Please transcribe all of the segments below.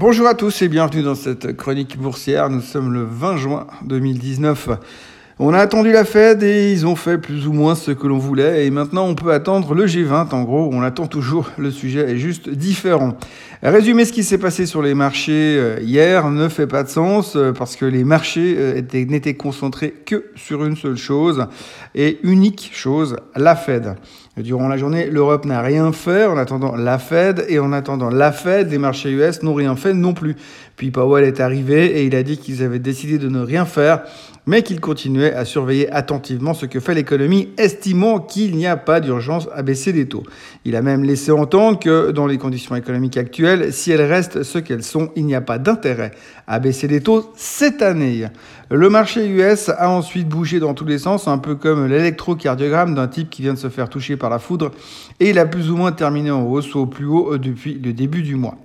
Bonjour à tous et bienvenue dans cette chronique boursière. Nous sommes le 20 juin 2019. On a attendu la Fed et ils ont fait plus ou moins ce que l'on voulait. Et maintenant, on peut attendre le G20. En gros, on attend toujours. Le sujet est juste différent. Résumer ce qui s'est passé sur les marchés euh, hier ne fait pas de sens euh, parce que les marchés euh, n'étaient concentrés que sur une seule chose et unique chose, la Fed. Durant la journée, l'Europe n'a rien fait en attendant la Fed et en attendant la Fed, les marchés US n'ont rien fait non plus. Puis Powell est arrivé et il a dit qu'ils avaient décidé de ne rien faire mais qu'il continuait à surveiller attentivement ce que fait l'économie, estimant qu'il n'y a pas d'urgence à baisser les taux. Il a même laissé entendre que dans les conditions économiques actuelles, si elles restent ce qu'elles sont, il n'y a pas d'intérêt à baisser les taux cette année. Le marché US a ensuite bougé dans tous les sens, un peu comme l'électrocardiogramme d'un type qui vient de se faire toucher par la foudre, et il a plus ou moins terminé en hausse au plus haut depuis le début du mois.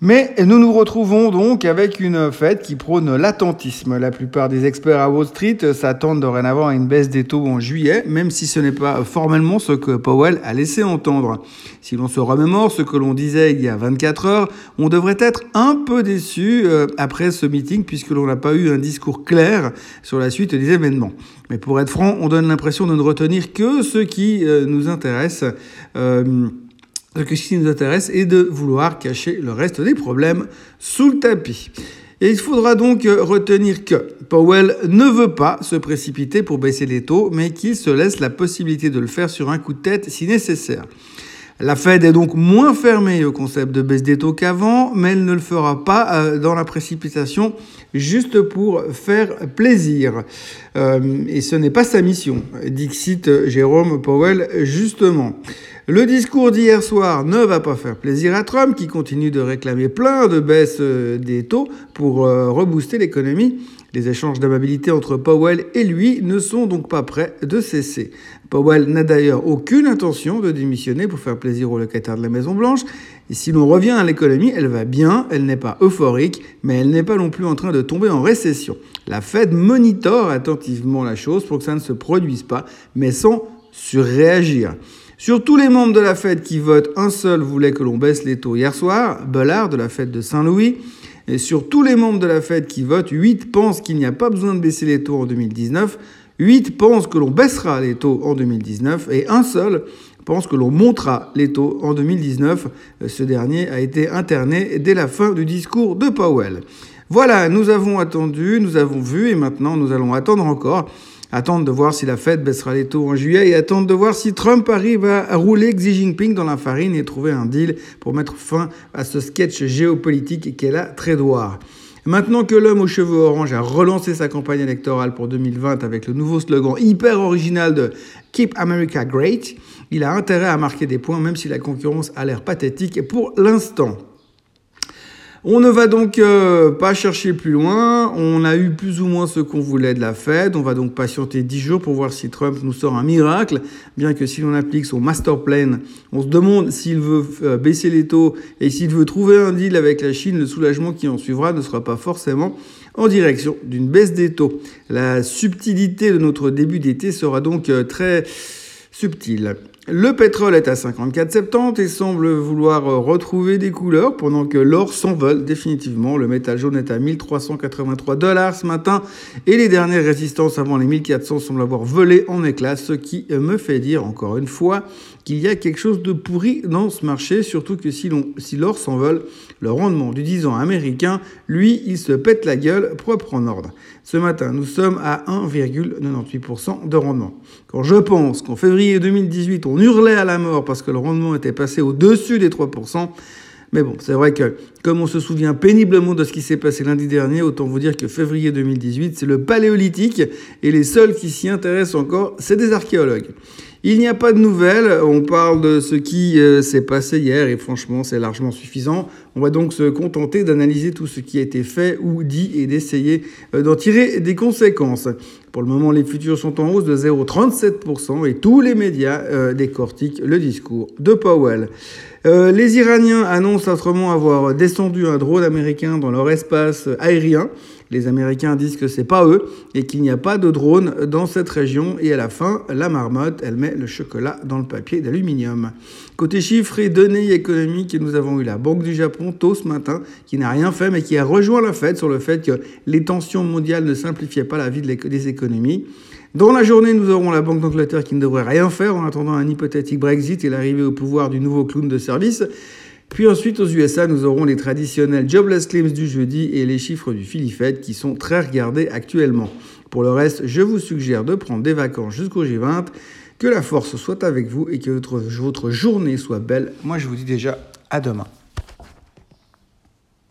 Mais nous nous retrouvons donc avec une fête qui prône l'attentisme. La plupart des experts à Wall Street s'attendent dorénavant à une baisse des taux en juillet, même si ce n'est pas formellement ce que Powell a laissé entendre. Si l'on se remémore ce que l'on disait il y a 24 heures, on devrait être un peu déçu euh, après ce meeting puisque l'on n'a pas eu un discours clair sur la suite des événements. Mais pour être franc, on donne l'impression de ne retenir que ce qui euh, nous intéresse. Euh, ce qui nous intéresse est de vouloir cacher le reste des problèmes sous le tapis. Et il faudra donc retenir que Powell ne veut pas se précipiter pour baisser les taux, mais qu'il se laisse la possibilité de le faire sur un coup de tête si nécessaire. La Fed est donc moins fermée au concept de baisse des taux qu'avant, mais elle ne le fera pas euh, dans la précipitation juste pour faire plaisir. Euh, et ce n'est pas sa mission, dixit Jérôme Powell justement. Le discours d'hier soir ne va pas faire plaisir à Trump qui continue de réclamer plein de baisses euh, des taux pour euh, rebooster l'économie. Les échanges d'amabilité entre Powell et lui ne sont donc pas prêts de cesser. Powell n'a d'ailleurs aucune intention de démissionner pour faire plaisir aux locataires de la Maison Blanche. Et si l'on revient à l'économie, elle va bien, elle n'est pas euphorique, mais elle n'est pas non plus en train de tomber en récession. La Fed monitore attentivement la chose pour que ça ne se produise pas, mais sans surréagir. Sur tous les membres de la Fed qui votent, un seul voulait que l'on baisse les taux hier soir, Bellard de la Fed de Saint-Louis. Et sur tous les membres de la Fed qui votent, 8 pensent qu'il n'y a pas besoin de baisser les taux en 2019, 8 pensent que l'on baissera les taux en 2019 et un seul pense que l'on montera les taux en 2019. Ce dernier a été interné dès la fin du discours de Powell. Voilà, nous avons attendu, nous avons vu et maintenant nous allons attendre encore attendre de voir si la Fed baissera les taux en juillet et attendre de voir si Trump arrive à rouler Xi Jinping dans la farine et trouver un deal pour mettre fin à ce sketch géopolitique qu'est la Trédoire. Maintenant que l'homme aux cheveux orange a relancé sa campagne électorale pour 2020 avec le nouveau slogan hyper original de Keep America Great, il a intérêt à marquer des points même si la concurrence a l'air pathétique pour l'instant. On ne va donc euh, pas chercher plus loin. On a eu plus ou moins ce qu'on voulait de la Fed. On va donc patienter 10 jours pour voir si Trump nous sort un miracle. Bien que si l'on applique son master plan, on se demande s'il veut euh, baisser les taux et s'il veut trouver un deal avec la Chine, le soulagement qui en suivra ne sera pas forcément en direction d'une baisse des taux. La subtilité de notre début d'été sera donc euh, très subtile. Le pétrole est à 54,70 et semble vouloir retrouver des couleurs pendant que l'or s'envole définitivement. Le métal jaune est à 1383 dollars ce matin et les dernières résistances avant les 1400 semblent avoir volé en éclats, ce qui me fait dire encore une fois qu'il y a quelque chose de pourri dans ce marché, surtout que si l'or si s'envole, le rendement du 10 ans américain, lui, il se pète la gueule propre en ordre. Ce matin, nous sommes à 1,98% de rendement. Quand je pense qu'en février 2018, on hurlait à la mort parce que le rendement était passé au-dessus des 3%, mais bon, c'est vrai que comme on se souvient péniblement de ce qui s'est passé lundi dernier, autant vous dire que février 2018, c'est le paléolithique et les seuls qui s'y intéressent encore, c'est des archéologues. Il n'y a pas de nouvelles, on parle de ce qui euh, s'est passé hier et franchement c'est largement suffisant. On va donc se contenter d'analyser tout ce qui a été fait ou dit et d'essayer euh, d'en tirer des conséquences. Pour le moment les futurs sont en hausse de 0,37% et tous les médias euh, décortiquent le discours de Powell. les Iraniens annoncent autrement avoir descendu un drone américain dans leur espace aérien. Les Américains disent que c'est pas eux et qu'il n'y a pas de drone dans cette région. Et à la fin, la marmotte, elle met le chocolat dans le papier d'aluminium. Côté chiffres et données économiques, nous avons eu la Banque du Japon tôt ce matin, qui n'a rien fait, mais qui a rejoint la Fed sur le fait que les tensions mondiales ne simplifiaient pas la vie des économies. Dans la journée, nous aurons la Banque d'Angleterre qui ne devrait rien faire en attendant un hypothétique Brexit et l'arrivée au pouvoir du nouveau clown de service. Puis ensuite, aux USA, nous aurons les traditionnels jobless claims du jeudi et les chiffres du Philly Fed qui sont très regardés actuellement. Pour le reste, je vous suggère de prendre des vacances jusqu'au G20 que la force soit avec vous et que votre journée soit belle. Moi, je vous dis déjà à demain.